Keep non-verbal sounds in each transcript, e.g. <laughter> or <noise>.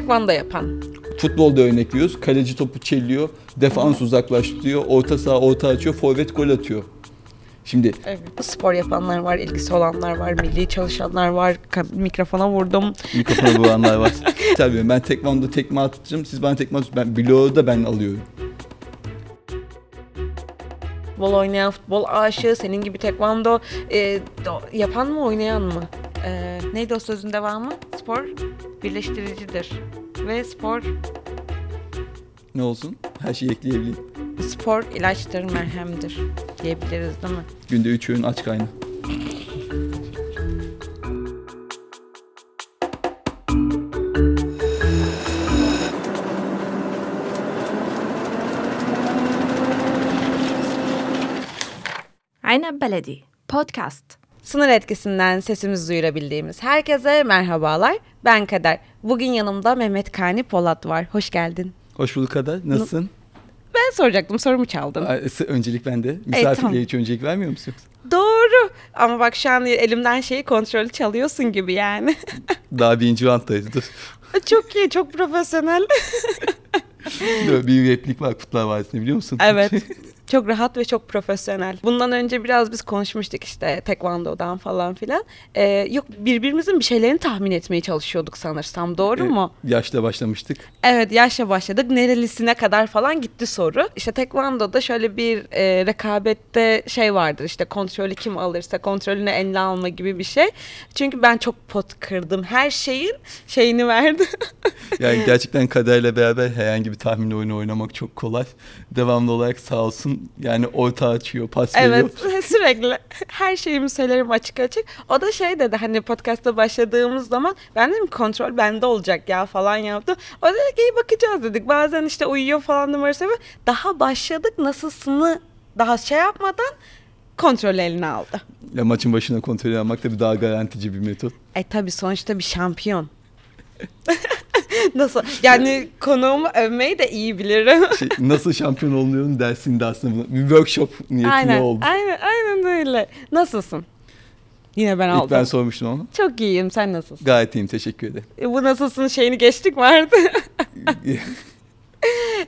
tekvando yapan. Futbolda örnekliyoruz. Kaleci topu çeliyor, defans uzaklaştırıyor, orta saha orta açıyor, forvet gol atıyor. Şimdi Evet. Spor yapanlar var, ilgisi olanlar var, milli çalışanlar var. Mikrofona vurdum. mikrofona <laughs> vuranlar var. Tabii ben tekvando tekme atacağım, siz bana tekme atıyorsunuz. Ben bloğu da ben alıyorum. Futbol oynayan, futbol aşığı, senin gibi tekvando e, do- yapan mı, oynayan mı? E, neydi o sözün devamı? Spor birleştiricidir. Ve spor, Ne olsun? Her şeyi ekleyebileyim. spor ilaçtır, merhemdir diyebiliriz değil mi? Günde 3 öğün aç kayna. Ayna Beledi Podcast. Sınır etkisinden sesimizi duyurabildiğimiz herkese merhabalar. Ben Kader. Bugün yanımda Mehmet Kani Polat var. Hoş geldin. Hoş bulduk kadar. Nasılsın? Ben soracaktım, sorumu çaldın. Öncelik bende. Misafirliğe tamam. hiç öncelik vermiyor musun yoksa? Doğru. Ama bak şu an elimden şeyi kontrolü çalıyorsun gibi yani. <laughs> Daha birinci rounddayız. Dur. çok iyi, çok profesyonel. <laughs> Bir replik var Kutlar Vadisi'nde biliyor musun? evet. <laughs> Çok rahat ve çok profesyonel. Bundan önce biraz biz konuşmuştuk işte tekvandodan falan filan. Ee, yok birbirimizin bir şeylerini tahmin etmeye çalışıyorduk sanırsam. Doğru Ee, mu? Yaşta başlamıştık. Evet yaşla başladık. Nerelisine kadar falan gitti soru. İşte tekvandoda şöyle bir e, rekabette şey vardır işte kontrolü kim alırsa kontrolünü eline alma gibi bir şey. Çünkü ben çok pot kırdım. Her şeyin şeyini verdim. <laughs> Yani gerçekten kaderle beraber herhangi bir tahmin oyunu oynamak çok kolay. Devamlı olarak sağ olsun yani orta açıyor, pas veriyor. evet <laughs> sürekli her şeyimi söylerim açık açık. O da şey dedi hani podcast'a başladığımız zaman ben dedim kontrol bende olacak ya falan yaptı. O dedi ki iyi bakacağız dedik. Bazen işte uyuyor falan numarası yapıyor. Daha başladık nasılsını daha şey yapmadan kontrol eline aldı. Ya maçın başına kontrol almak tabii daha garantici bir metot. E tabi sonuçta bir şampiyon. <laughs> <laughs> Nasıl? Yani konuğumu övmeyi de iyi bilirim. <laughs> Şey, nasıl şampiyon oluyorum dersinde aslında bir workshop niyetine aynen, oldu. aynen, aynen öyle. Nasılsın? Yine ben İlk aldım. ben sormuştum ama. Çok iyiyim. Sen nasılsın? Gayet iyiyim teşekkür ederim. E, bu nasılsın şeyini geçtik vardı. <laughs>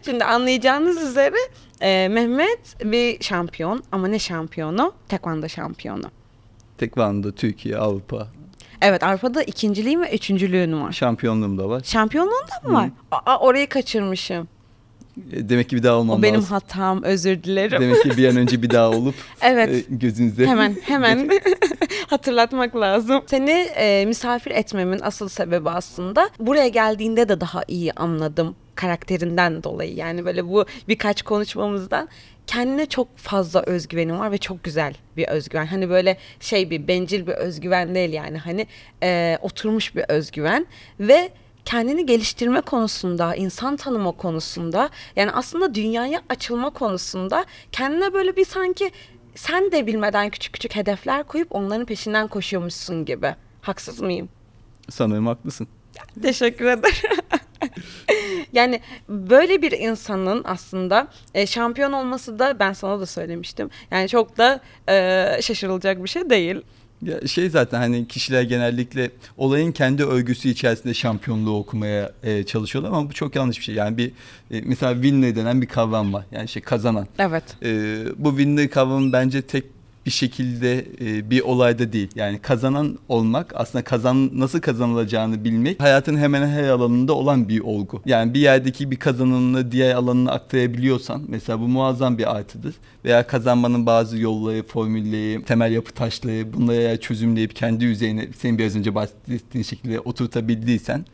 Şimdi anlayacağınız üzere e, Mehmet bir şampiyon ama ne şampiyonu? Tekvando şampiyonu. Tekvando, Türkiye, Avrupa Evet Avrupa'da ikinciliğim ve üçüncülüğün var. şampiyonluğum da var. Şampiyonluğun da mı var? Aa, orayı kaçırmışım. E, Demek ki bir daha olmam O benim lazım. hatam özür dilerim. Demek ki bir an önce bir daha <laughs> olup Evet. e, gözünüzde Hemen hemen <laughs> <laughs> hatırlatmak lazım. Seni e, misafir etmemin asıl sebebi aslında buraya geldiğinde de daha iyi anladım karakterinden dolayı. Yani böyle bu birkaç konuşmamızdan kendine çok fazla özgüvenim var ve çok güzel bir özgüven. Hani böyle şey bir bencil bir özgüven değil yani hani e, oturmuş bir özgüven ve kendini geliştirme konusunda, insan tanıma konusunda yani aslında dünyaya açılma konusunda kendine böyle bir sanki sen de bilmeden küçük küçük hedefler koyup onların peşinden koşuyormuşsun gibi. Haksız mıyım? sanırım haklısın. Teşekkür ederim. <laughs> yani böyle bir insanın aslında e, şampiyon olması da ben sana da söylemiştim. Yani çok da e, şaşırılacak bir şey değil. Ya şey zaten hani kişiler genellikle olayın kendi örgüsü içerisinde şampiyonluğu okumaya e, çalışıyorlar ama bu çok yanlış bir şey. Yani bir e, mesela winner denen bir kavram var. Yani şey kazanan. Evet. E, bu winner kavramı bence tek bir şekilde e, bir olayda değil. Yani kazanan olmak aslında kazan nasıl kazanılacağını bilmek hayatın hemen her alanında olan bir olgu. Yani bir yerdeki bir kazanımını diğer alanına aktarabiliyorsan mesela bu muazzam bir artıdır. Veya kazanmanın bazı yolları, formülleri, temel yapı taşları bunları çözümleyip kendi üzerine senin biraz önce bahsettiğin şekilde oturtabildiysen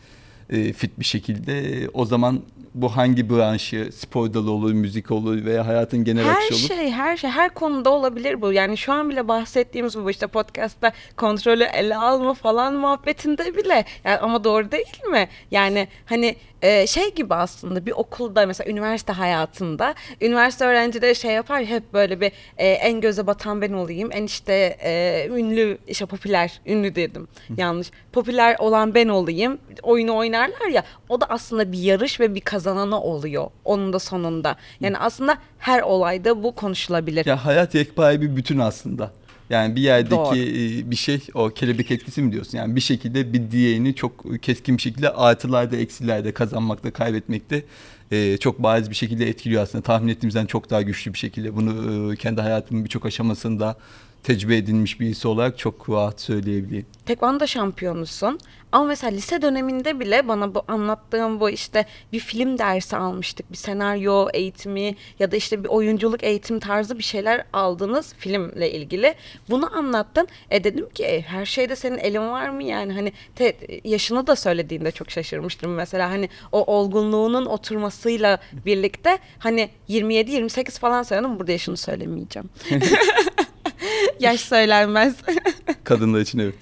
e, fit bir şekilde e, o zaman bu hangi branşı spor dalı olur, müzik olur veya hayatın genel Her akışı olur. şey, her şey, her konuda olabilir bu. Yani şu an bile bahsettiğimiz bu işte podcast'ta kontrolü ele alma falan muhabbetinde bile. Yani ama doğru değil mi? Yani hani e, şey gibi aslında bir okulda mesela üniversite hayatında üniversite öğrencileri şey yapar ya, hep böyle bir e, en göze batan ben olayım. En işte e, ünlü, işte popüler, ünlü dedim yanlış. Popüler olan ben olayım. Oyunu oynarlar ya. O da aslında bir yarış ve bir kazananı oluyor onun da sonunda. Yani aslında her olayda bu konuşulabilir. Ya hayat yekpare bir bütün aslında. Yani bir yerdeki Doğru. e, bir şey o kelebek etkisi mi diyorsun? Yani bir şekilde bir diğerini çok keskin bir şekilde artılarda eksilerde kazanmakta kaybetmekte e, çok bariz bir şekilde etkiliyor aslında. Tahmin ettiğimizden çok daha güçlü bir şekilde. Bunu e, kendi hayatımın birçok aşamasında tecrübe edilmiş birisi olarak çok rahat söyleyebileyim. Tekvando şampiyonusun. Ama mesela lise döneminde bile bana bu anlattığım bu işte bir film dersi almıştık. Bir senaryo eğitimi ya da işte bir oyunculuk eğitim tarzı bir şeyler aldınız filmle ilgili. Bunu anlattın. E dedim ki e, her şeyde senin elin var mı yani hani te, yaşını da söylediğinde çok şaşırmıştım mesela hani o olgunluğunun oturmasıyla birlikte hani 27-28 falan söyledim burada yaşını söylemeyeceğim. <laughs> <laughs> Yaş söylenmez. <laughs> Kadınlar için evet.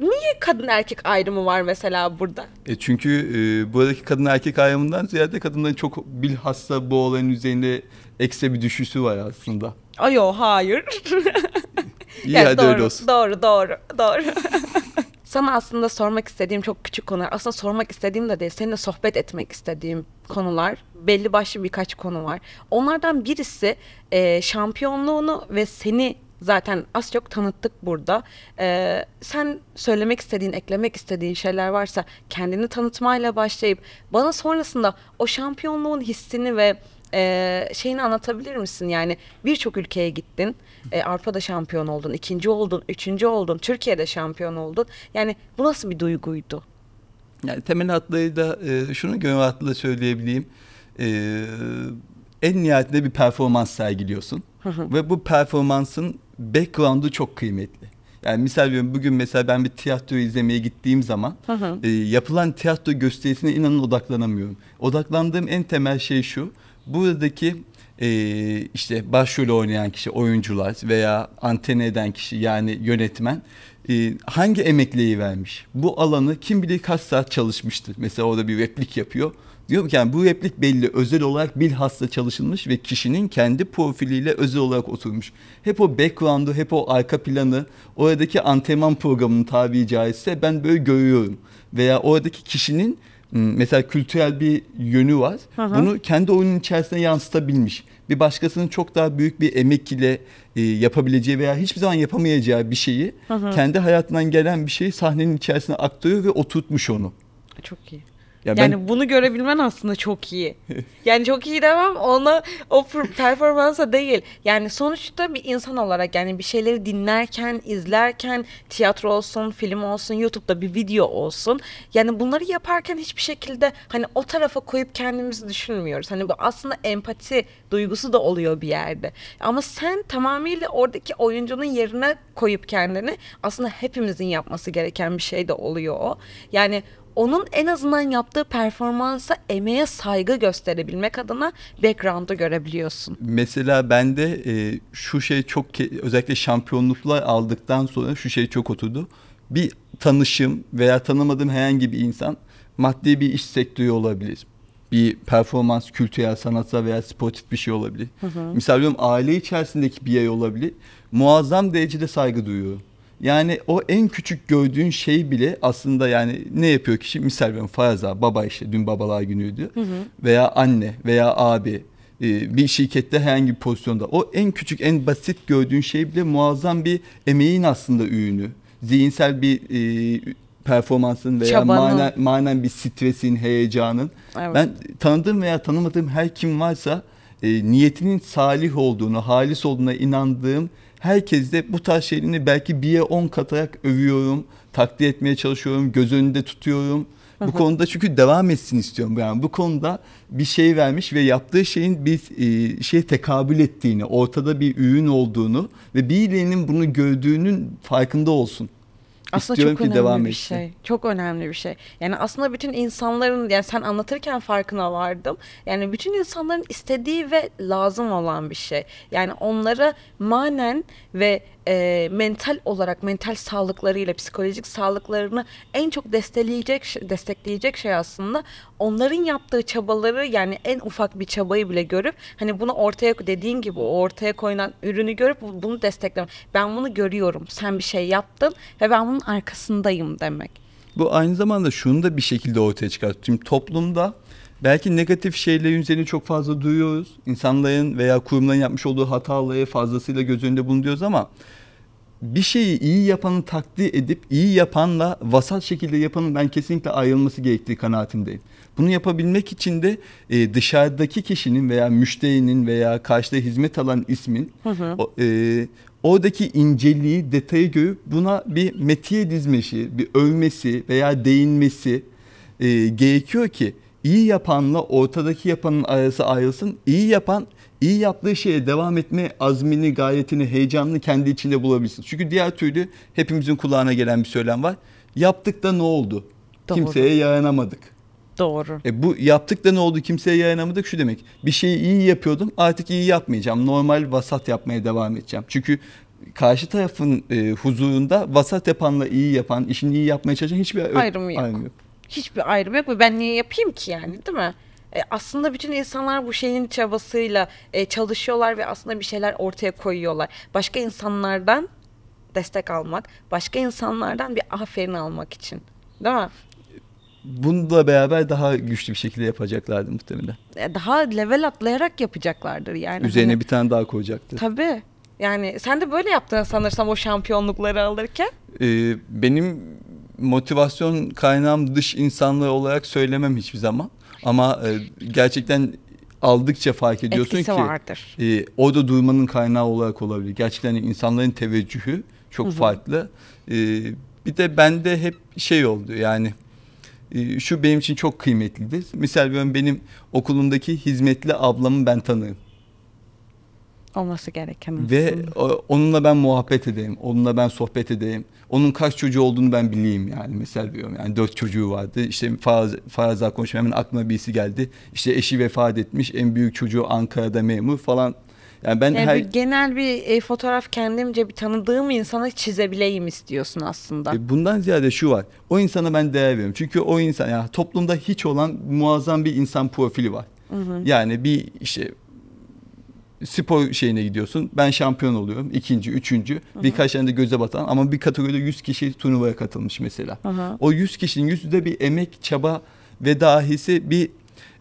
Niye kadın erkek ayrımı var mesela burada? E çünkü e, buradaki kadın erkek ayrımından ziyade kadınların çok bilhassa bu olayın üzerinde ekstra bir düşüşü var aslında. Ayo hayır. <laughs> İyi Yani hadi doğru, öyle olsun. Doğru doğru doğru. <laughs> Sana aslında sormak istediğim çok küçük konular. Aslında sormak istediğim de değil. Seninle sohbet etmek istediğim konular. Belli başlı birkaç konu var. Onlardan birisi e, şampiyonluğunu ve seni zaten az çok tanıttık burada. E, sen söylemek istediğin, eklemek istediğin şeyler varsa kendini tanıtmayla başlayıp bana sonrasında o şampiyonluğun hissini ve e, şeyini anlatabilir misin? Yani birçok ülkeye gittin. E, Avrupa'da şampiyon oldun, ikinci oldun, üçüncü oldun, Türkiye'de şampiyon oldun. Yani bu nasıl bir duyguydu? Yani temel hatlarıyla e, şunu gönül rahatlıkla söyleyebileyim. E, en nihayetinde bir performans sergiliyorsun. Ve bu performansın background'u çok kıymetli. Yani misal veriyorum bugün mesela ben bir tiyatro izlemeye gittiğim zaman e, yapılan tiyatro gösterisine inanın odaklanamıyorum. Odaklandığım en temel şey şu. Buradaki e, işte başrol oynayan kişi, oyuncular veya antene eden kişi yani yönetmen e, hangi emekliği vermiş? Bu alanı kim bilir kaç saat çalışmıştır. Mesela orada bir replik yapıyor. Diyorum ki yani bu replik belli özel olarak bilhassa çalışılmış ve kişinin kendi profiliyle özel olarak oturmuş. Hep o background'u, hep o arka planı, oradaki antrenman programının tabiri caizse ben böyle görüyorum. Veya oradaki kişinin m, mesela kültürel bir yönü var. Bunu kendi oyunun içerisine yansıtabilmiş. Bir başkasının çok daha büyük bir emek ile e, yapabileceği veya hiçbir zaman yapamayacağı bir şeyi kendi hayatından gelen bir şeyi sahnenin içerisine aktarıyor ve oturtmuş onu. Çok iyi. Ya ben- yani bunu görebilmen aslında çok iyi. Yani çok iyi demem ona o per- performansa değil. Yani sonuçta bir insan olarak yani bir şeyleri dinlerken, izlerken tiyatro olsun, film olsun, YouTube'da bir video olsun. Yani bunları yaparken hiçbir şekilde hani o tarafa koyup kendimizi düşünmüyoruz. Hani bu aslında empati duygusu da oluyor bir yerde. Ama sen tamamıyla oradaki oyuncunun yerine koyup kendini aslında hepimizin yapması gereken bir şey de oluyor o. Yani onun en azından yaptığı performansa emeğe saygı gösterebilmek adına background'u görebiliyorsun. Mesela bende e, şu şey çok özellikle şampiyonluklar aldıktan sonra şu şey çok oturdu. Bir tanışım veya tanımadığım herhangi bir insan maddi bir iş sektörü olabilir. Bir performans, kültürel, sanatsal veya sportif bir şey olabilir. Misal veriyorum aile içerisindeki bir yer olabilir. Muazzam derecede saygı duyuyorum. Yani o en küçük gördüğün şey bile aslında yani ne yapıyor kişi? Misal veriyorum Faraza, baba işte dün babalar günüydü. Veya anne veya abi e, bir şirkette herhangi bir pozisyonda. O en küçük en basit gördüğün şey bile muazzam bir emeğin aslında ürünü. Zihinsel bir e, performansın veya Çabanın. manen, manen bir stresin, heyecanın. Evet. Ben tanıdığım veya tanımadığım her kim varsa e, niyetinin salih olduğunu, halis olduğuna inandığım herkesle bu tarz şeylerini belki bir on katarak övüyorum, takdir etmeye çalışıyorum, göz önünde tutuyorum. Bu konuda çünkü devam etsin istiyorum. Yani bu konuda bir şey vermiş ve yaptığı şeyin bir e, şey tekabül ettiğini, ortada bir ürün olduğunu ve birilerinin bunu gördüğünün farkında olsun. Aslında İstiyorum çok ki önemli devam bir etsin. şey. Çok önemli bir şey. Yani aslında bütün insanların yani sen anlatırken farkına vardım. Yani bütün insanların istediği ve lazım olan bir şey. Yani onları manen ve e, mental olarak mental sağlıklarıyla psikolojik sağlıklarını en çok destekleyecek destekleyecek şey aslında onların yaptığı çabaları yani en ufak bir çabayı bile görüp hani bunu ortaya dediğin gibi ortaya koyulan ürünü görüp bu- bunu desteklemek. Ben bunu görüyorum. Sen bir şey yaptın ve ben bunun arkasındayım demek. Bu aynı zamanda şunu da bir şekilde ortaya çıkartıyor. Şimdi toplumda belki negatif şeylerin üzerine çok fazla duyuyoruz. İnsanların veya kurumların yapmış olduğu hataları fazlasıyla göz önünde bulunuyoruz ama bir şeyi iyi yapanı takdir edip iyi yapanla vasat şekilde yapanın ben kesinlikle ayrılması gerektiği kanaatindeyim. Bunu yapabilmek için de e, dışarıdaki kişinin veya müşterinin veya karşıda hizmet alan ismin O, e, oradaki inceliği, detayı görüp buna bir metiye dizmesi, bir övmesi veya değinmesi e, gerekiyor ki iyi yapanla ortadaki yapanın arası ayrılsın. İyi yapan iyi yaptığı şeye devam etme azmini, gayretini, heyecanını kendi içinde bulabilsin. Çünkü diğer türlü hepimizin kulağına gelen bir söylem var. Yaptık da ne oldu? Doğru. Kimseye yaranamadık. Doğru. E bu yaptık da ne oldu kimseye yaranamadık şu demek. Bir şeyi iyi yapıyordum artık iyi yapmayacağım. Normal vasat yapmaya devam edeceğim. Çünkü karşı tarafın e, huzurunda vasat yapanla iyi yapan, işini iyi yapmaya çalışan hiçbir Ayrımı yok. Hiçbir ayrım yok ve ben niye yapayım ki yani değil mi? E, aslında bütün insanlar bu şeyin çabasıyla e, çalışıyorlar ve aslında bir şeyler ortaya koyuyorlar. Başka insanlardan destek almak, başka insanlardan bir aferin almak için. Değil mi? Bununla beraber daha güçlü bir şekilde yapacaklardı muhtemelen. E, Daha level atlayarak yapacaklardır yani. Üzerine Hani- bir tane daha koyacaktı. Tabii. Yani sen de böyle yaptın sanırsam o şampiyonlukları alırken. E, benim motivasyon kaynağım dış insanlığı olarak söylemem hiçbir zaman. Ama e, gerçekten aldıkça fark ediyorsun Etkisi ki vardır. e, o da duymanın kaynağı olarak olabilir. Gerçekten insanların teveccühü çok farklı. E, bir de bende hep şey oldu yani e, şu benim için çok kıymetlidir. Misal benim okulumdaki hizmetli ablamı ben tanırım. Olması gereken Ve aslında. o- onunla ben muhabbet edeyim, onunla ben sohbet edeyim. Onun kaç çocuğu olduğunu ben bileyim yani mesela diyorum. Yani dört çocuğu vardı. İşte Faraz, Farazlar konuşmaya hemen aklıma birisi geldi. İşte eşi vefat etmiş. En büyük çocuğu Ankara'da memur falan. Yani ben Yani her... bir genel bir e, fotoğraf kendimce bir tanıdığım insana çizebileyim istiyorsun aslında. E, Bundan ziyade şu var. O insana ben değer veriyorum. Çünkü o insan yani toplumda hiç olan muazzam bir insan profili var. Yani bir işte spor şeyine gidiyorsun. Ben şampiyon oluyorum. ikinci, üçüncü. Birkaç tane de göze batan ama bir kategoride 100 kişi turnuvaya katılmış mesela. Hı hı. O 100 kişinin yüzü de bir emek, çaba ve dahisi bir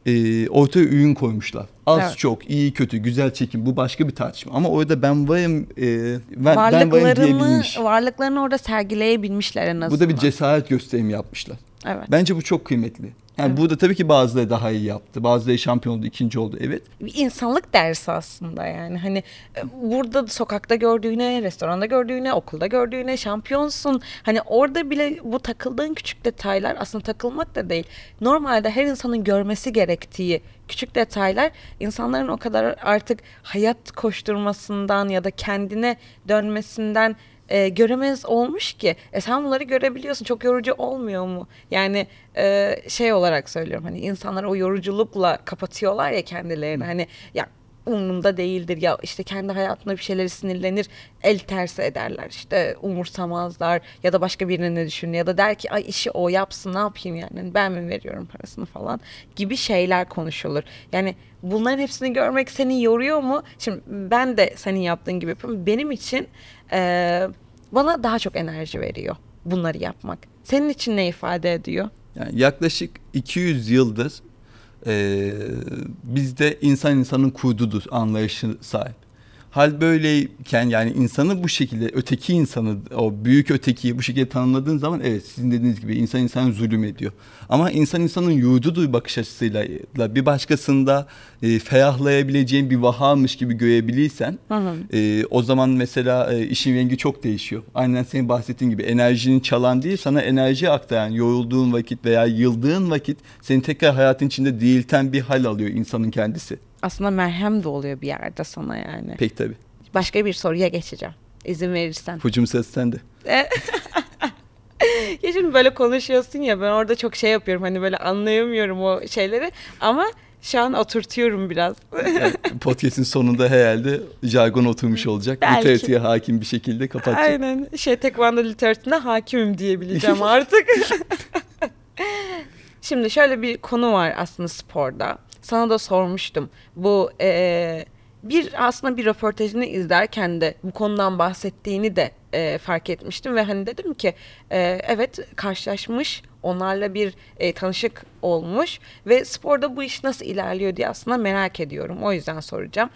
e, ortaya ürün koymuşlar. Az Evet. çok, iyi kötü, güzel çekim bu başka bir tartışma. Ama orada ben varım, e, ben, ben varım varlıklarını diyebilmiş. varlıklarını orada sergileyebilmişler en azından. Bu da bir cesaret gösterimi yapmışlar. Evet. Bence bu çok kıymetli. Yani Evet. burada tabii ki bazıları daha iyi yaptı. Bazıları şampiyon oldu, ikinci oldu. Evet. bir insanlık dersi aslında yani hani e, burada sokakta gördüğüne, restoranda gördüğüne, okulda gördüğüne şampiyonsun. Hani orada bile bu takıldığın küçük detaylar aslında takılmak da değil. Normalde her insanın görmesi gerektiği küçük detaylar insanların o kadar artık hayat koşturmasından ya da kendine dönmesinden e, göremez olmuş ki. E sen bunları görebiliyorsun. Çok yorucu olmuyor mu? Yani e, şey olarak söylüyorum hani insanlar o yoruculukla kapatıyorlar ya kendilerini. Hani ya umurumda değildir ya işte kendi hayatında bir şeyleri sinirlenir el tersi ederler işte umursamazlar ya da başka birini ne düşünür ya da der ki ay işi o yapsın ne yapayım yani Hani ben mi veriyorum parasını falan gibi şeyler konuşulur. Yani bunların hepsini görmek seni yoruyor mu? Şimdi ben de senin yaptığın gibi yapıyorum. Benim için eee, bana daha çok enerji veriyor bunları yapmak. Senin için ne ifade ediyor? Yani yaklaşık 200 yıldır e, bizde insan insanın kurdudur anlayışı sahip. Hal böyleyken yani insanı bu şekilde öteki insanı o büyük ötekiyi bu şekilde tanımladığın zaman evet sizin dediğiniz gibi insan insan zulüm ediyor. Ama insan insanın yurdudur bakış açısıyla la bir başkasında e, ferahlayabileceğin bir vahamış gibi görebilirsen Hı hı. e, o zaman mesela e, işin rengi çok değişiyor. Aynen senin bahsettiğin gibi enerjinin çalan değil sana enerji aktaran yorulduğun vakit veya yıldığın vakit seni tekrar hayatın içinde dirilten bir hal alıyor insanın kendisi. Aslında merhem de oluyor bir yerde sana yani. Pek tabii. Başka bir soruya geçeceğim. İzin verirsen. Fucum ses sende. <laughs> Ya şimdi böyle konuşuyorsun ya ben orada çok şey yapıyorum hani böyle anlayamıyorum o şeyleri ama şu an oturtuyorum biraz. Yani <laughs> podcast'in sonunda herhalde jargon oturmuş olacak. Belki. Literatüre hakim bir şekilde kapatacak. Aynen şey tekvando literatürüne hakimim diyebileceğim <laughs> artık. Şimdi şöyle bir konu var aslında sporda. Sana da sormuştum. Bu eee, bir aslında bir röportajını izlerken de bu konudan bahsettiğini de eee, fark etmiştim ve hani dedim ki eee, evet karşılaşmış onlarla bir eee, tanışık olmuş ve sporda bu iş nasıl ilerliyor diye aslında merak ediyorum. O yüzden soracağım.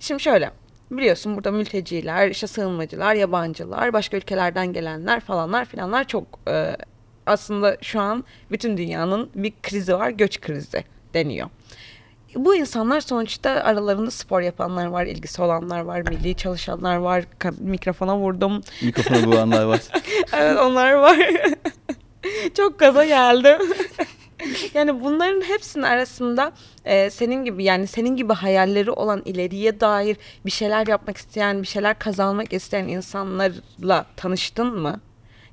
Şimdi şöyle biliyorsun burada mülteciler, işte sığınmacılar, yabancılar, başka ülkelerden gelenler falanlar filanlar çok e, aslında şu an bütün dünyanın bir krizi var, göç krizi deniyor. Bu insanlar sonuçta aralarında spor yapanlar var, ilgisi olanlar var, milli çalışanlar var. Mikrofona vurdum. Mikrofona vuranlar var. <laughs> Evet onlar var. <laughs> Çok gaza geldim. <laughs> yani bunların hepsinin arasında e, senin gibi yani senin gibi hayalleri olan ileriye dair bir şeyler yapmak isteyen, bir şeyler kazanmak isteyen insanlarla tanıştın mı?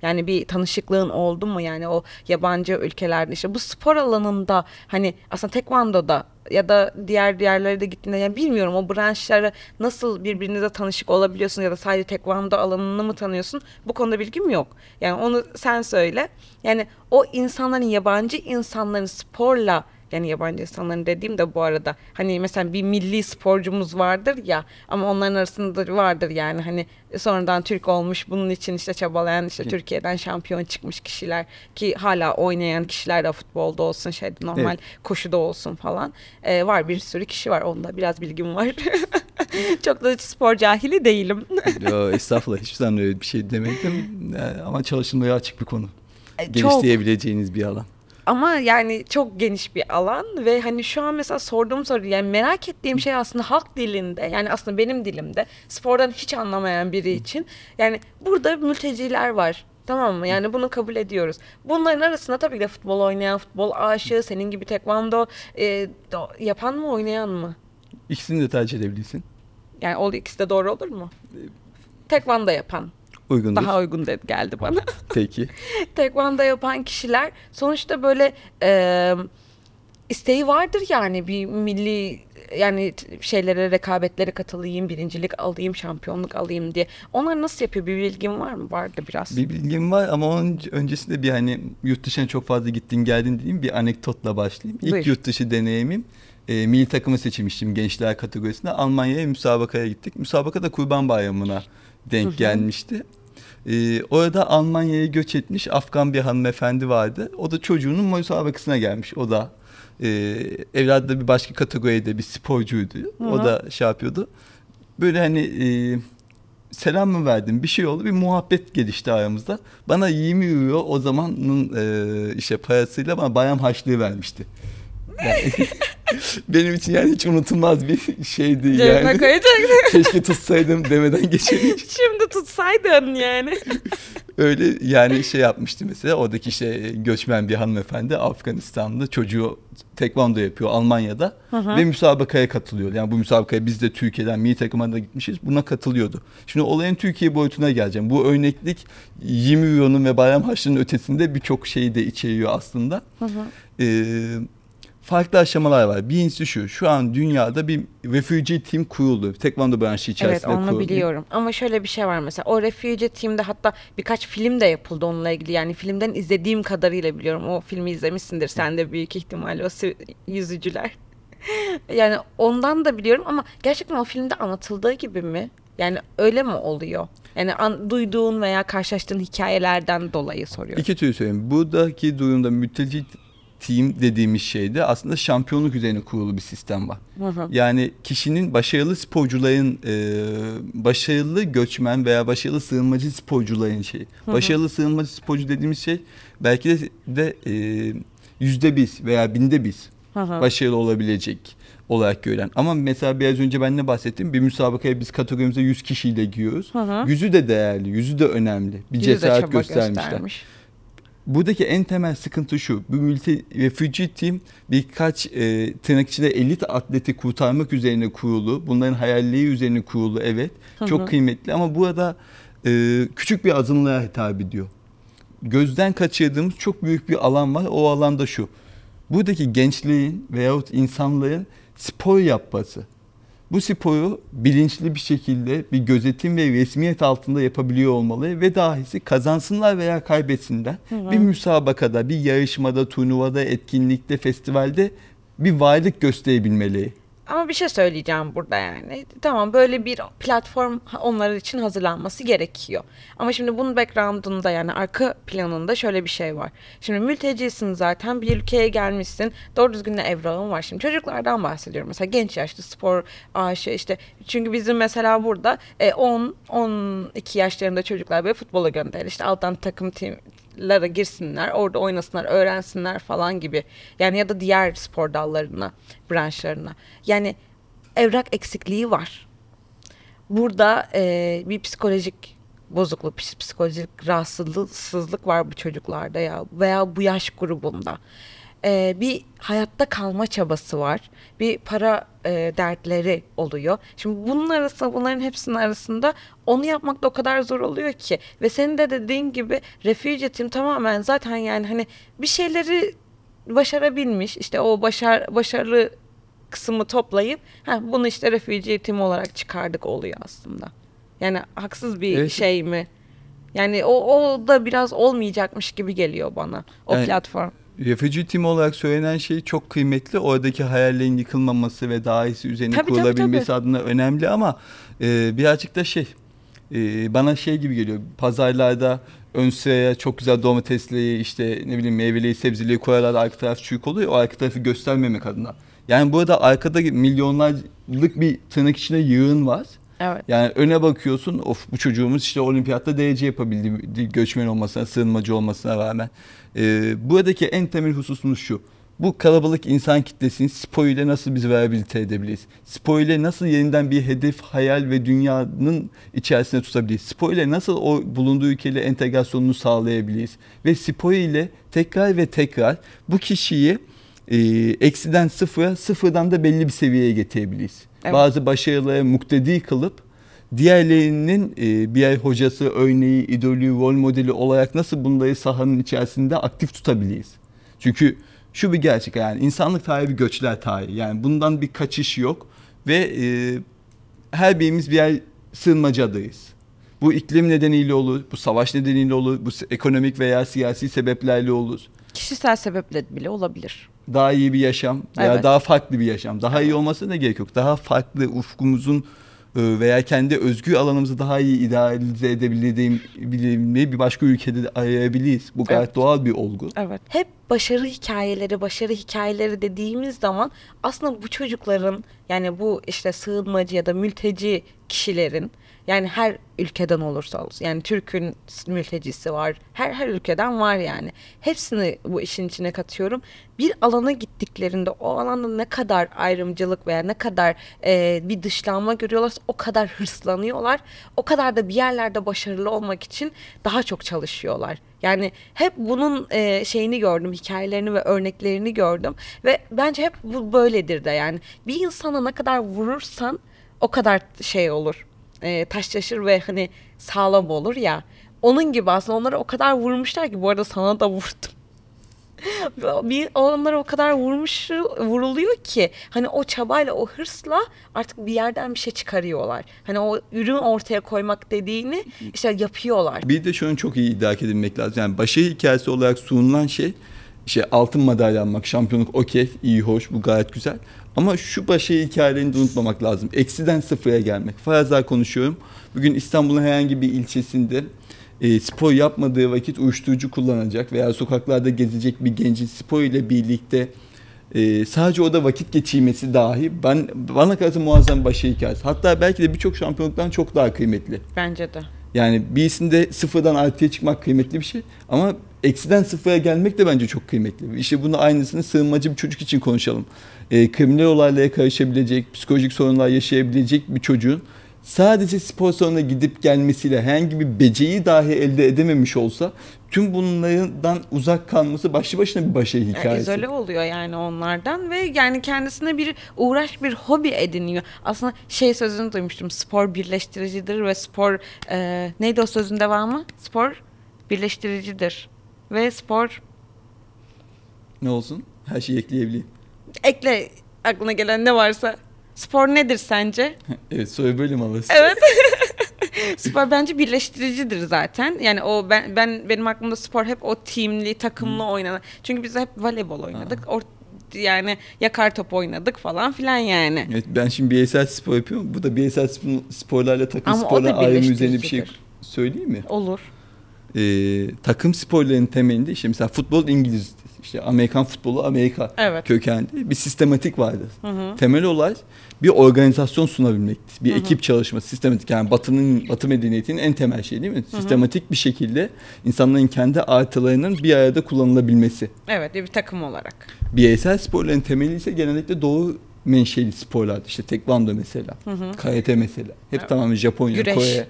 Yani bir tanışıklığın oldu mu yani o yabancı ülkelerde işte bu spor alanında hani aslında tekvandoda ya da diğer diğerlere de gittiğinde yani bilmiyorum o branşlara nasıl birbirinize tanışık olabiliyorsun ya da sadece tekvando alanını mı tanıyorsun bu konuda bilgim yok. Yani onu sen söyle. Yani o insanların yabancı insanların sporla yani yabancı insanların dediğim de bu arada hani mesela bir milli sporcumuz vardır ya ama onların arasında da vardır yani hani sonradan Türk olmuş bunun için işte çabalayan işte Türkiye'den şampiyon çıkmış kişiler ki hala oynayan kişiler de futbolda olsun şeyde normal Evet. koşuda olsun falan Ee, var bir sürü kişi var onda biraz bilgim var <laughs> çok da spor cahili değilim <laughs> Yo, estağfurullah hiçbir zaman öyle bir şey demedim. Ee, Ama çalışılmaya açık bir konu. Çok Geliştirebileceğiniz bir alan. Ama yani çok geniş bir alan ve hani şu an mesela sorduğum soru yani merak ettiğim şey aslında halk dilinde yani aslında benim dilimde spordan hiç anlamayan biri için yani burada mülteciler var. Tamam mı? Yani bunu kabul ediyoruz. Bunların arasında tabii ki de futbol oynayan, futbol aşığı, senin gibi tekvando e, do- yapan mı oynayan mı? İkisini de tercih edebilirsin. Yani o ikisi de doğru olur mu? Tekvando yapan. Uygundur. Daha uygun dedi geldi bana. <laughs> Peki. <laughs> tekvando yapan kişiler sonuçta böyle e, isteği vardır yani bir milli yani şeylere rekabetlere katılayım, birincilik alayım, şampiyonluk alayım diye. Onlar nasıl yapıyor? Bir bilgin var mı? Vardı biraz. Bir bilgim var ama onun öncesinde bir hani yurt dışına çok fazla gittin geldin diyeyim bir anekdotla başlayayım. İlk Buyur. yurt dışı deneyimim e, milli takımı seçilmiştim gençler kategorisinde. Almanya'ya müsabakaya gittik. Müsabaka da Kurban Bayramı'na denk Hı hı. gelmişti. E, orada Almanya'ya göç etmiş Afgan bir hanımefendi vardı. O da çocuğunun müsabakasına gelmiş. O da e, evladı da bir başka kategoride bir sporcuydu. Hı O da şey yapıyordu. Böyle hani e, selam mı verdim bir şey oldu bir muhabbet gelişti aramızda. Bana 20 euro o zamanın e, işte parasıyla bana bayram harçlığı vermişti. Yani, <laughs> benim için yani hiç unutulmaz bir şeydi Cebine yani. koyacaksın. <laughs> Keşke tutsaydım demeden geçelim. <laughs> Şimdi tutsaydın yani. Öyle yani şey yapmıştı mesela oradaki işte göçmen bir hanımefendi Afganistan'da çocuğu tekvando yapıyor Almanya'da hı. ve müsabakaya katılıyor. Yani bu müsabakaya biz de Türkiye'den milli takıma da gitmişiz buna katılıyordu. Şimdi olayın Türkiye boyutuna geleceğim. Bu örneklik 20 euronun ve bayram harçlığının ötesinde birçok şeyi de içeriyor aslında. Ee, farklı aşamalar var. Birincisi şu, şu an dünyada bir refugee team kuruldu. Tekvando branşı Evet içerisinde onu kuruldu. biliyorum. Ama şöyle bir şey var mesela. O Refugee Team'de hatta birkaç film de yapıldı onunla ilgili. Yani filmden izlediğim kadarıyla biliyorum. O filmi izlemişsindir sen de büyük ihtimalle o yüzücüler. <laughs> yani ondan da biliyorum ama gerçekten o filmde anlatıldığı gibi mi? Yani öyle mi oluyor? Yani an- duyduğun veya karşılaştığın hikayelerden dolayı soruyorum. İki türlü söyleyeyim. Buradaki durumda mülteci team dediğimiz şeyde aslında şampiyonluk üzerine kurulu bir sistem var. Hı hı. Yani kişinin başarılı sporcuların e, başarılı göçmen veya başarılı sığınmacı sporcuların şeyi. Başarılı sığınmacı sporcu dediğimiz şey belki de, de e, yüzde biz veya binde biz Hı hı. başarılı olabilecek olarak görülen. Ama mesela biraz önce ben ne bahsettim? Bir müsabakaya biz kategorimize 100 kişiyle giriyoruz. Hı hı. Yüzü de değerli, yüzü de önemli. Bir Yüzü cesaret göstermişler. göstermiş. Buradaki en temel sıkıntı şu. Bu multi refugee team birkaç e, tırnak içinde elit atleti kurtarmak üzerine kurulu. Bunların hayalliği üzerine kurulu evet. Hı hı. Çok kıymetli ama burada e, küçük bir azınlığa hitap ediyor. Gözden kaçırdığımız çok büyük bir alan var. O alanda şu. Buradaki gençliğin veyahut insanların spor yapması. Bu sporu bilinçli bir şekilde bir gözetim ve resmiyet altında yapabiliyor olmalı ve dahisi kazansınlar veya kaybetsinler. Hı hı. Bir müsabakada, bir yarışmada, turnuvada, etkinlikte, festivalde bir varlık gösterebilmeli. Ama bir şey söyleyeceğim burada yani. Tamam böyle bir platform onlar için hazırlanması gerekiyor. Ama şimdi bunun background'unda yani arka planında şöyle bir şey var. Şimdi mültecisin zaten bir ülkeye gelmişsin. Doğru düzgün de evrağın var. Şimdi çocuklardan bahsediyorum. Mesela genç yaşlı spor aşı işte. Çünkü bizim mesela burada e, 10 12 yaşlarında çocuklar böyle futbola gönderilir. İşte alttan takım tim lara girsinler, orada oynasınlar, öğrensinler falan gibi. Yani ya da diğer spor dallarına, branşlarına. Yani evrak eksikliği var. Burada e, bir psikolojik bozukluk, psikolojik rahatsızlık var bu çocuklarda ya veya bu yaş grubunda. E, bir hayatta kalma çabası var. Bir para e, dertleri oluyor. Şimdi bunun arasında bunların hepsinin arasında onu yapmak da o kadar zor oluyor ki. Ve senin de dediğin gibi refugee team tamamen zaten yani hani bir şeyleri başarabilmiş. işte o başar başarılı kısmı toplayıp ha, bunu işte refugee team olarak çıkardık oluyor aslında. Yani haksız bir evet. şey mi? Yani o, o da biraz olmayacakmış gibi geliyor bana o yani, platform. Refugee Team olarak söylenen şey çok kıymetli. Oradaki hayallerin yıkılmaması ve daha iyisi üzerine tabii, kurulabilmesi tabii, tabii. adına önemli ama e, birazcık da şey e, bana şey gibi geliyor. Pazarlarda ön sıraya çok güzel domatesliği işte ne bileyim meyveliği sebzeliği koyarlar arka taraf çürük oluyor. O arka tarafı göstermemek adına. Yani burada arkada milyonlarlık bir tırnak içinde yığın var. Evet. Yani öne bakıyorsun of bu çocuğumuz işte olimpiyatta derece yapabildi göçmen olmasına, sığınmacı olmasına rağmen. Ee, buradaki en temel hususumuz şu. Bu kalabalık insan kitlesini spor ile nasıl biz rehabilite edebiliriz? Spor ile nasıl yeniden bir hedef, hayal ve dünyanın içerisine tutabiliriz? Spor ile nasıl o bulunduğu ülkeyle entegrasyonunu sağlayabiliriz? Ve spor ile tekrar ve tekrar bu kişiyi e, eksiden sıfıra, sıfırdan da belli bir seviyeye getirebiliriz. Evet. Bazı başarılara muktedi kılıp diğerlerinin e, bir hocası, örneği, idolü, rol modeli olarak nasıl bunları sahanın içerisinde aktif tutabiliriz? Çünkü şu bir gerçek yani insanlık tarihi bir göçler tarihi. Yani bundan bir kaçış yok ve e, her birimiz bir yer sığınmacadayız. Bu iklim nedeniyle olur, bu savaş nedeniyle olur, bu ekonomik veya siyasi sebeplerle olur. Kişisel sebeple bile olabilir daha iyi bir yaşam veya evet. daha farklı bir yaşam. Daha iyi olmasına gerek yok. Daha farklı ufkumuzun e, veya kendi özgü alanımızı daha iyi idealize edebildiğimi bir başka ülkede arayabiliriz. Bu gayet evet. doğal bir olgu. Evet. Hep başarı hikayeleri, başarı hikayeleri dediğimiz zaman aslında bu çocukların yani bu işte sığınmacı ya da mülteci kişilerin yani her ülkeden olursa olsun. Yani Türk'ün mültecisi var. Her her ülkeden var yani. Hepsini bu işin içine katıyorum. Bir alana gittiklerinde o alanda ne kadar ayrımcılık veya ne kadar e, bir dışlanma görüyorlarsa o kadar hırslanıyorlar. O kadar da bir yerlerde başarılı olmak için daha çok çalışıyorlar. Yani hep bunun e, şeyini gördüm, hikayelerini ve örneklerini gördüm ve bence hep bu böyledir de yani. Bir insana ne kadar vurursan o kadar şey olur e, taşlaşır ve hani sağlam olur ya. Onun gibi aslında onları o kadar vurmuşlar ki bu arada sana da vurdum. <laughs> bir onlara o kadar vurmuş vuruluyor ki hani o çabayla o hırsla artık bir yerden bir şey çıkarıyorlar. Hani o ürün ortaya koymak dediğini işte yapıyorlar. Bir de şunu çok iyi idrak edilmek lazım. Yani başarı hikayesi olarak sunulan şey işte altın madalya almak, şampiyonluk okey, iyi hoş bu gayet güzel. Ama şu başarı hikayelerini de unutmamak lazım. Eksiden sıfıra gelmek. Farazlar konuşuyorum. Bugün İstanbul'un herhangi bir ilçesinde e, spor yapmadığı vakit uyuşturucu kullanacak veya sokaklarda gezecek bir gencin spor ile birlikte e, sadece o da vakit geçirmesi dahi ben bana kalırsa muazzam başarı hikayesi. Hatta belki de birçok şampiyonluktan çok daha kıymetli. Bence de. Yani birisinde sıfırdan artıya çıkmak kıymetli bir şey ama eksiden sıfıra gelmek de bence çok kıymetli. İşte bunu aynısını sığınmacı bir çocuk için konuşalım. E, kriminal olaylara karışabilecek, psikolojik sorunlar yaşayabilecek bir çocuğun sadece spor salonuna gidip gelmesiyle herhangi bir beceriyi dahi elde edememiş olsa tüm bunlardan uzak kalması başlı başına bir başarı hikayesi. Yani izole oluyor yani onlardan ve yani kendisine bir uğraş bir hobi ediniyor. Aslında şey sözünü duymuştum spor birleştiricidir ve spor e, neydi o sözün devamı? Spor birleştiricidir ve spor ne olsun? Her şeyi ekleyebileyim. Ekle aklına gelen ne varsa. Spor nedir sence? <laughs> evet soy bölüm alırsın. Evet. <laughs> spor bence birleştiricidir zaten. Yani o ben ben benim aklımda spor hep o teamli, takımlı oynanan. Çünkü biz hep voleybol oynadık. Or yani yakar top oynadık falan filan yani. Evet, ben şimdi bireysel spor yapıyorum. Bu da bireysel spor- sporlarla takım Ama sporlar ayrımı üzerine bir şey söyleyeyim mi? Olur. Ee, takım sporlarının temelinde işte mesela futbol İngiliz, işte Amerikan futbolu Amerika Evet. kökenli bir sistematik vardır. Hı hı. Temel olay bir organizasyon sunabilmektir. Bir ekip çalışması, sistematik yani Batı'nın Batı medeniyetinin en temel şeyi değil mi? Sistematik bir şekilde insanların kendi artılarının bir arada kullanılabilmesi. Evet bir takım olarak. Bireysel sporların temeli ise genellikle doğu menşeli sporlar. İşte tekvando mesela, karate mesela. Hep Evet. tamamen Japonya, Güreş. Kore,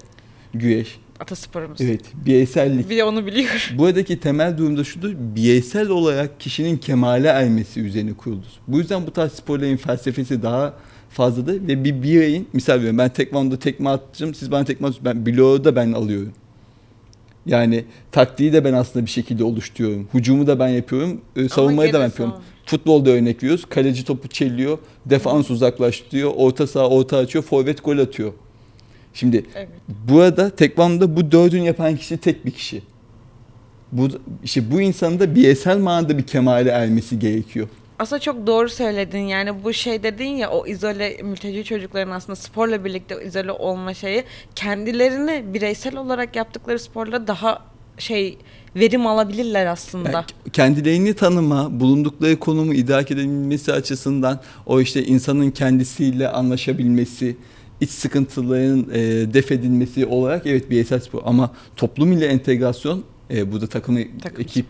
güreş. Atasporumuz. Evet, bireysellik. Bir de onu biliyorum. Buradaki temel durumda şudur. Bireysel olarak kişinin kemale ermesi üzerine kuruludur. Bu yüzden bu tarz sporların felsefesi daha fazladır ve bir bireyin misal veriyorum ben tekvando tekme atacağım siz bana tekme atıyorsunuz. Ben bloğu da ben alıyorum. Yani taktiği de ben aslında bir şekilde oluşturuyorum. Hucumu da ben yapıyorum. e, Savunmayı da ben yapıyorum. savun- Futbolda örnek veriyoruz. Kaleci topu çeliyor. Defans uzaklaştırıyor. Orta saha orta açıyor. Forvet gol atıyor. Şimdi Evet. Burada tekvandoda bu dördünü yapan kişi tek bir kişi. Bu işte bu insanın da bireysel manada bir kemale ermesi gerekiyor. Aslında çok doğru söyledin yani bu şey dedin ya o izole mülteci çocukların aslında sporla birlikte izole olma şeyi kendilerini bireysel olarak yaptıkları sporla daha şey verim alabilirler aslında. Yani kendilerini tanıma, bulundukları konumu idrak edebilmesi açısından o işte insanın kendisiyle anlaşabilmesi, iç sıkıntıların e, def edilmesi olarak evet bireysel spor ama toplum ile entegrasyon e, burada takım, Takım ekip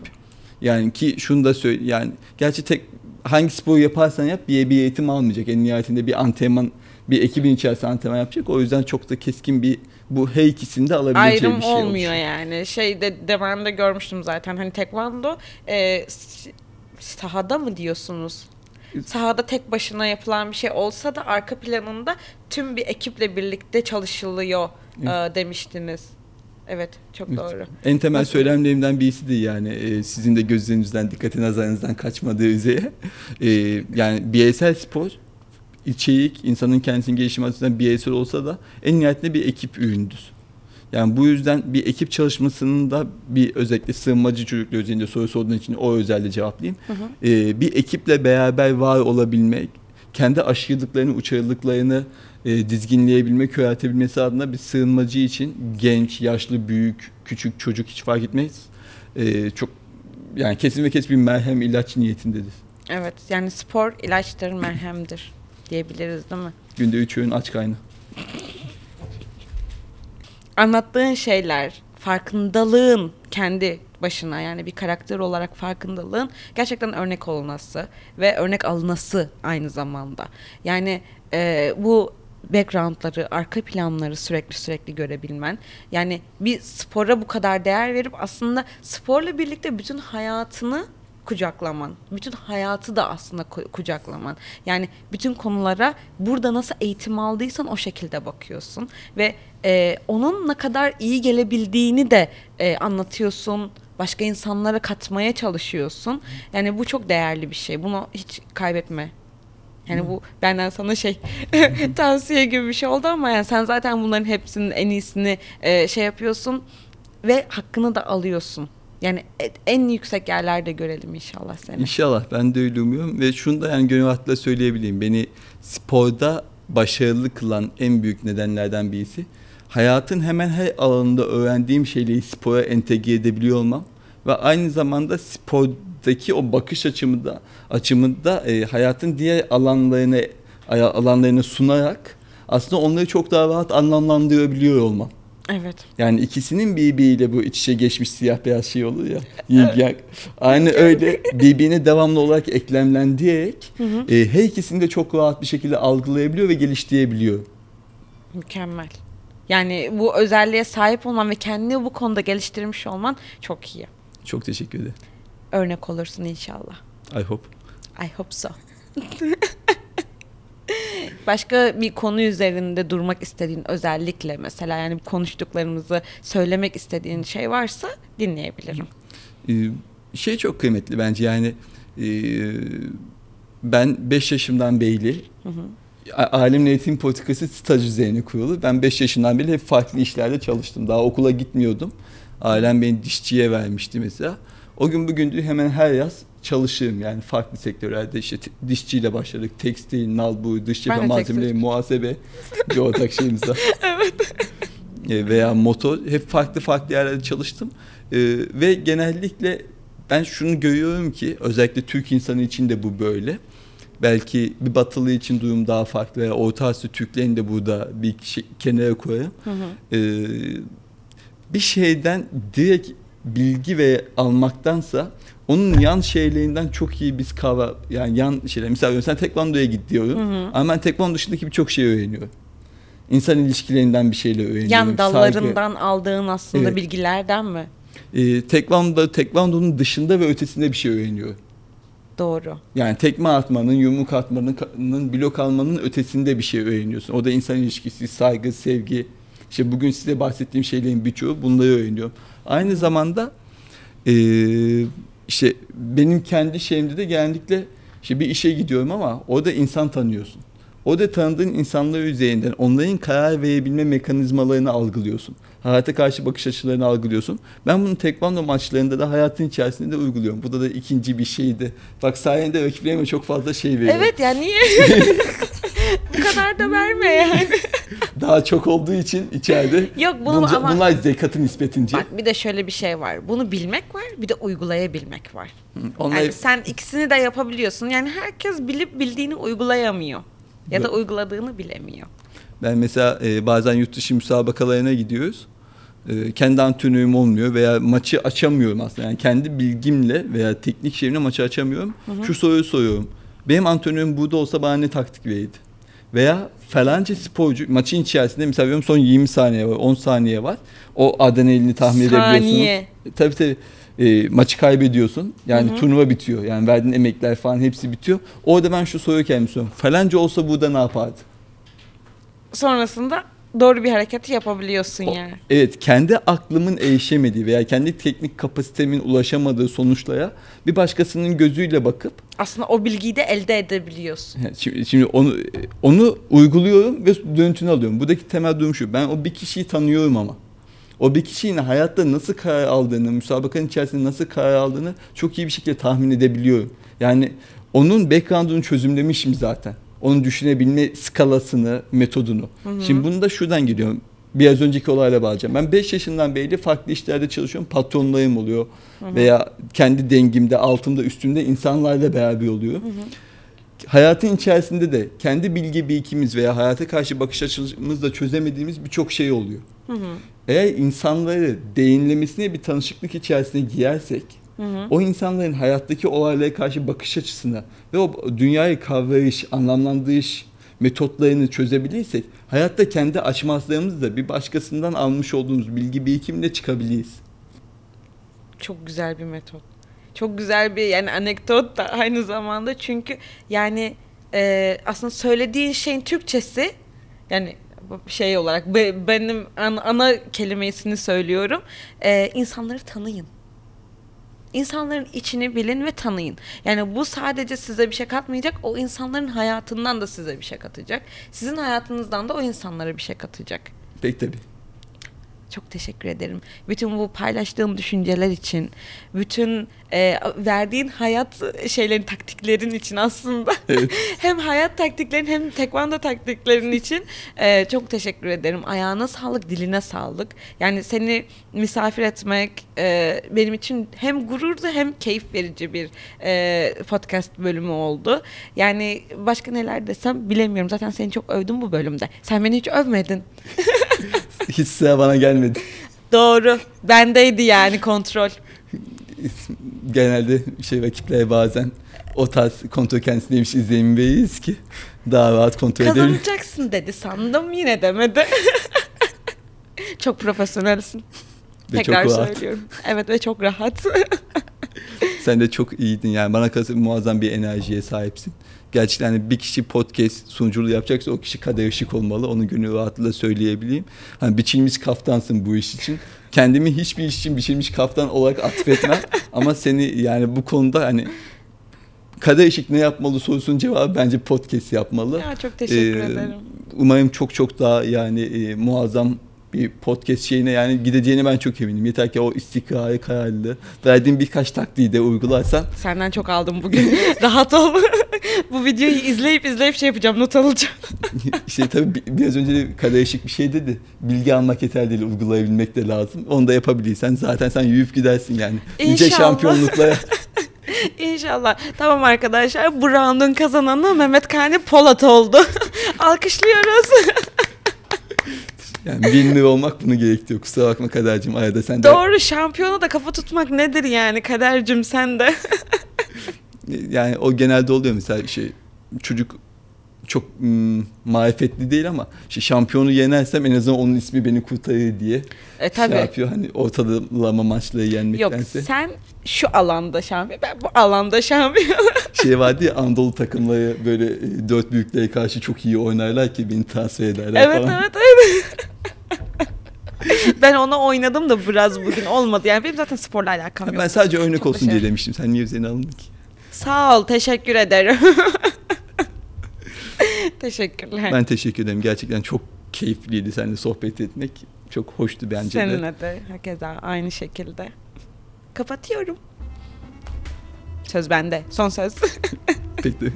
yani ki şunu da söyle yani gerçi tek hangi sporu yaparsan yap bir, bir eğitim almayacak. En nihayetinde bir antrenman bir ekibin içerisinde antrenman yapacak. O yüzden çok da keskin bir bu her ikisini de alabileceği Ayrım bir şey olmuyor oluşuyor. yani. Şey de, de ben de görmüştüm zaten hani tekvando e, sahada mı diyorsunuz? Sahada tek başına yapılan bir şey olsa da arka planında tüm bir ekiple birlikte çalışılıyor e, demiştiniz. Evet, çok Evet. doğru. En temel Nasıl? söylemlerimden birisi de yani e, sizin de gözlerinizden dikkati nazarınızdan kaçmadığı üzere e, yani bireysel spor içerik insanın kendisini geliştirme açısından bireysel olsa da en nihayetinde bir ekip ürünüdür. Yani bu yüzden bir ekip çalışmasının da bir özellikle sığınmacı çocuklar üzerinde soru sorduğun için o özelde cevaplayayım. Hı hı. E, bir ekiple beraber var olabilmek, kendi aşırılıklarını, uçarılıklarını e, dizginleyebilmek, köreltebilmesi adına bir sığınmacı için genç, yaşlı, büyük, küçük, çocuk hiç fark etmez. E, çok yani kesin ve kesin bir merhem ilaç niyetindedir. Evet, yani spor ilaçtır, merhemdir diyebiliriz değil mi? Günde üç öğün aç kayna. <laughs> anlattığın şeyler, farkındalığın kendi başına yani bir karakter olarak farkındalığın gerçekten örnek olması ve örnek alınası aynı zamanda. Yani e, bu backgroundları, arka planları sürekli sürekli görebilmen. Yani bir spora bu kadar değer verip aslında sporla birlikte bütün hayatını kucaklaman. Bütün hayatı da aslında ku- kucaklaman. Yani bütün konulara burada nasıl eğitim aldıysan o şekilde bakıyorsun ve e, onun ne kadar iyi gelebildiğini de e, anlatıyorsun. Başka insanlara katmaya çalışıyorsun. Yani bu çok değerli bir şey. Bunu hiç kaybetme. Yani bu benden sana şey <laughs> tavsiye gibi bir şey oldu ama yani sen zaten bunların hepsinin en iyisini e, şey yapıyorsun ve hakkını da alıyorsun. Yani en yüksek yerlerde görelim inşallah seni. İnşallah ben de öyle umuyorum ve şunu da yani gönül rahatlığıyla söyleyebileyim. Beni sporda başarılı kılan en büyük nedenlerden birisi hayatın hemen her alanında öğrendiğim şeyleri spora entegre edebiliyor olmam ve aynı zamanda spordaki o bakış açımı da açımı da e, hayatın diğer alanlarına alanlarına sunarak aslında onları çok daha rahat anlamlandırabiliyor olmam. Evet. Yani ikisinin birbiriyle bu iç içe geçmiş siyah beyaz şey olur ya. Yin yang. Aynı öyle birbirine devamlı olarak eklemlendirerek e, her ikisini de çok rahat bir şekilde algılayabiliyor ve geliştirebiliyor. Mükemmel. Yani bu özelliğe sahip olman ve kendini bu konuda geliştirmiş olman çok iyi. Çok teşekkür ederim. Örnek olursun inşallah. I hope. I hope so. <laughs> Başka bir konu üzerinde durmak istediğin özellikle mesela yani konuştuklarımızı söylemek istediğin şey varsa dinleyebilirim. Ee, şey çok kıymetli bence yani e, ben 5 yaşımdan beri A- Alemle eğitim politikası staj üzerine kurulu. Ben 5 yaşından beri hep farklı işlerde çalıştım. Daha okula gitmiyordum. Ailem beni dişçiye vermişti mesela. O gün bugündür hemen her yaz çalışığım yani farklı sektörlerde işte te- dişçiyle başladık. Tekstil, nalbur, dış cephe malzemeleri, muhasebe <laughs> bir ortak şeyimiz var. <laughs> E, Veya motor hep farklı farklı yerlerde çalıştım. E, ve genellikle ben şunu görüyorum ki özellikle Türk insanı için de bu böyle. Belki bir batılı için durum daha farklı veya Orta Asya Türklerini de burada bir kişi, kenara koyarım. Hı hı. E, bir şeyden direkt bilgi ve almaktansa onun yan şeylerinden çok iyi biz kavra yani yan şeyler mesela sen tekvandoya git diyorum Hı hı. ama ben tekvando dışındaki birçok şey öğreniyorum. İnsan ilişkilerinden bir şeyler öğreniyorum. Yan Saygı. dallarından aldığın aslında Evet. bilgilerden mi? Ee, tekvando, tekvandonun dışında ve ötesinde bir şey öğreniyorum. Doğru. Yani tekme atmanın, yumruk atmanın, blok almanın ötesinde bir şey öğreniyorsun. O da insan ilişkisi, saygı, sevgi. İşte bugün size bahsettiğim şeylerin birçoğu bunları öğreniyorum. Aynı zamanda eee, işte benim kendi şeyimde de genellikle işte bir işe gidiyorum ama orada insan tanıyorsun. Orada tanıdığın insanlar üzerinden onların karar verebilme mekanizmalarını algılıyorsun. Hayata karşı bakış açılarını algılıyorsun. Ben bunu tekvando maçlarında da hayatın içerisinde de uyguluyorum. Bu da, da ikinci bir şeydi. Bak sayende rakiplerime çok fazla şey veriyorum. Evet ya niye? <laughs> Bu kadar da verme yani. Daha çok olduğu için içeride. <laughs> Yok bunu bunca- ama bunlar zekatın nispetince. bak bir de şöyle bir şey var. Bunu bilmek var, bir de uygulayabilmek var. Onlar Yani sen ikisini de yapabiliyorsun. Yani herkes bilip bildiğini uygulayamıyor. Ya da uyguladığını bilemiyor. Ben mesela e, bazen yurt dışı müsabakalarına gidiyoruz. E, kendi antrenörüm olmuyor veya maçı açamıyorum aslında. Yani kendi bilgimle veya teknik şeyimle maçı açamıyorum. Şu soruyu soruyorum. Benim antrenörüm burada olsa bana ne taktik verirdi? Veya falanca sporcu maçın içerisinde mesela diyorum son 20 saniye var, 10 saniye var. O adrenalini tahmin edebiliyorsunuz. Saniye. E, Tabii tabii. E, maçı kaybediyorsun. Yani turnuva bitiyor. Yani verdiğin emekler falan hepsi bitiyor. Orada ben şu soruyu kendime soruyorum. Falanca olsa burada ne yapardı? Sonrasında doğru bir hareketi yapabiliyorsun O- yani. Evet kendi aklımın erişemediği veya kendi teknik kapasitemin ulaşamadığı sonuçlara bir başkasının gözüyle bakıp Aslında o bilgiyi de elde edebiliyorsun. şimdi, şimdi onu onu uyguluyorum ve dönütünü alıyorum. Buradaki temel durum şu. Ben o bir kişiyi tanıyorum ama o bir kişinin hayatta nasıl karar aldığını, müsabakanın içerisinde nasıl karar aldığını çok iyi bir şekilde tahmin edebiliyorum. Yani onun background'unu çözümlemişim zaten. Onun düşünebilme skalasını, metodunu. Şimdi bunu da şuradan geliyorum. Biraz önceki olayla bağlayacağım. Ben 5 yaşından beri farklı işlerde çalışıyorum. Patronlarım oluyor. Veya kendi dengimde, altımda, üstümde insanlarla beraber oluyor. Hayatın içerisinde de kendi bilgi birikimimiz veya hayata karşı bakış açımızla çözemediğimiz birçok şey oluyor. Hı hı. Eğer insanları değinlemesine bir tanışıklık içerisine girersek Hı hı. o insanların hayattaki olaylara karşı bakış açısına ve o dünyayı kavrayış, anlamlandırış metotlarını çözebilirsek hayatta kendi açmazlarımızı da bir başkasından almış olduğumuz bilgi birikimle çıkabiliriz. Çok güzel bir metot. Çok güzel bir yani anekdot da aynı zamanda çünkü yani e, aslında söylediğin şeyin Türkçesi yani şey olarak be- benim an- ana kelimesini söylüyorum. E, insanları tanıyın. İnsanların içini bilin ve tanıyın. Yani bu sadece size bir şey katmayacak, o insanların hayatından da size bir şey katacak. Sizin hayatınızdan da o insanlara bir şey katacak. Pek tabii. Çok teşekkür ederim. Bütün bu paylaştığım düşünceler için, bütün e, verdiğin hayat şeylerin, taktiklerin için aslında. <laughs> Evet. hem hayat taktiklerin hem tekvando taktiklerin için e, çok teşekkür ederim. Ayağına sağlık, diline sağlık. Yani seni misafir etmek e, benim için hem gururdu hem keyif verici bir e, podcast bölümü oldu. Yani başka neler desem bilemiyorum. Zaten seni çok övdüm bu bölümde. Sen beni hiç övmedin. <laughs> <laughs> Hiç sıra bana gelmedi. Doğru. Bendeydi yani kontrol. Genelde şey rakipler bazen o tarz kontrol kendisindeymiş izlenimi veririz ki daha rahat kontrol edebilir. Kazanacaksın dedi sandım yine demedi. <laughs> çok profesyonelsin. Ve Tekrar çok rahat. söylüyorum. Evet ve çok rahat. Sen de çok iyiydin yani bana kalırsa muazzam bir enerjiye sahipsin. Gerçekten hani bir kişi podcast sunuculuğu yapacaksa o kişi kader ışık olmalı. Onu gönül rahatlığıyla söyleyebileyim. Hani biçilmiş kaftansın bu iş için. Kendimi hiçbir iş için biçilmiş kaftan olarak atfetmem. <laughs> Ama seni yani bu konuda hani kader ışık ne yapmalı sorusunun cevabı bence podcast yapmalı. ya çok teşekkür Ee, ederim. Umarım çok çok daha yani e, muazzam bir podcast şeyine yani gideceğine ben çok eminim. Yeter ki o istikrarı kararlılığı verdiğim birkaç taktiği de uygularsan Senden çok aldım bugün. <laughs> Rahat ol. <laughs> Bu videoyu izleyip izleyip şey yapacağım, not alacağım. işte <laughs> tabii bi- biraz önce de karışık bir şey dedi. Bilgi almak yeter değil, uygulayabilmek de lazım. Onu da yapabilirsen zaten sen yürüyüp gidersin yani. İnşallah. şampiyonluklara <laughs> İnşallah. Tamam arkadaşlar bu round'un kazananı Mehmet Kani Polat oldu. Alkışlıyoruz. yani winner olmak bunu gerektiriyor. Kusura bakma kadercim arada sen de Doğru şampiyona da kafa tutmak nedir yani kadercim sen de. Yani o genelde oluyor mesela şey çocuk çok mm, marifetli değil ama işte şampiyonu yenersem en azından onun ismi beni kurtarır diye E şey tabii. yapıyor hani ortalama maçları Yok yenmektense. sen şu alanda şampiyon ben bu alanda şampiyon. <laughs> Şey vardı ya Anadolu <laughs> takımları böyle e, dört büyüklere karşı çok iyi oynarlar ki beni transfer ederler evet falan. evet evet. <laughs> ben ona oynadım da biraz bugün olmadı. Yani benim zaten sporla alakam yok. Ben sadece örnek Çok olsun diye başarılı. demiştim. Sen niye üzerine alındın ki? Sağ ol teşekkür ederim. <laughs> Teşekkürler. Ben teşekkür ederim. Gerçekten çok keyifliydi seninle sohbet etmek. Çok hoştu bence de. Seninle de hakeza aynı şekilde. Kapatıyorum. Söz bende. Son söz. <laughs> Peki.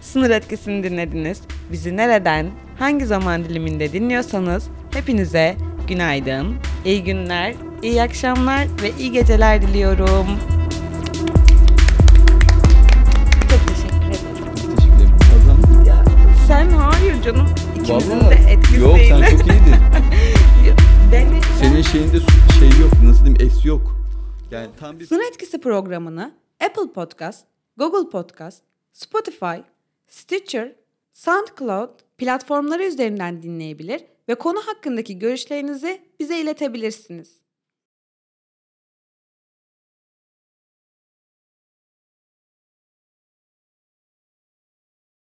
Sınır etkisini dinlediniz. Bizi nereden, hangi zaman diliminde dinliyorsanız hepinize günaydın, iyi günler, iyi akşamlar ve iyi geceler diliyorum. Canım. İkimizin Vallahi. de etkisi Yok sen çok iyiydin. <laughs> Beni- Senin şeyinde şey yok. Nasıl diyeyim? Es yok. Yani tam bir Sınır Etkisi programını Apple Podcast, Google Podcast, Spotify, Stitcher, SoundCloud platformları üzerinden dinleyebilir ve konu hakkındaki görüşlerinizi bize iletebilirsiniz.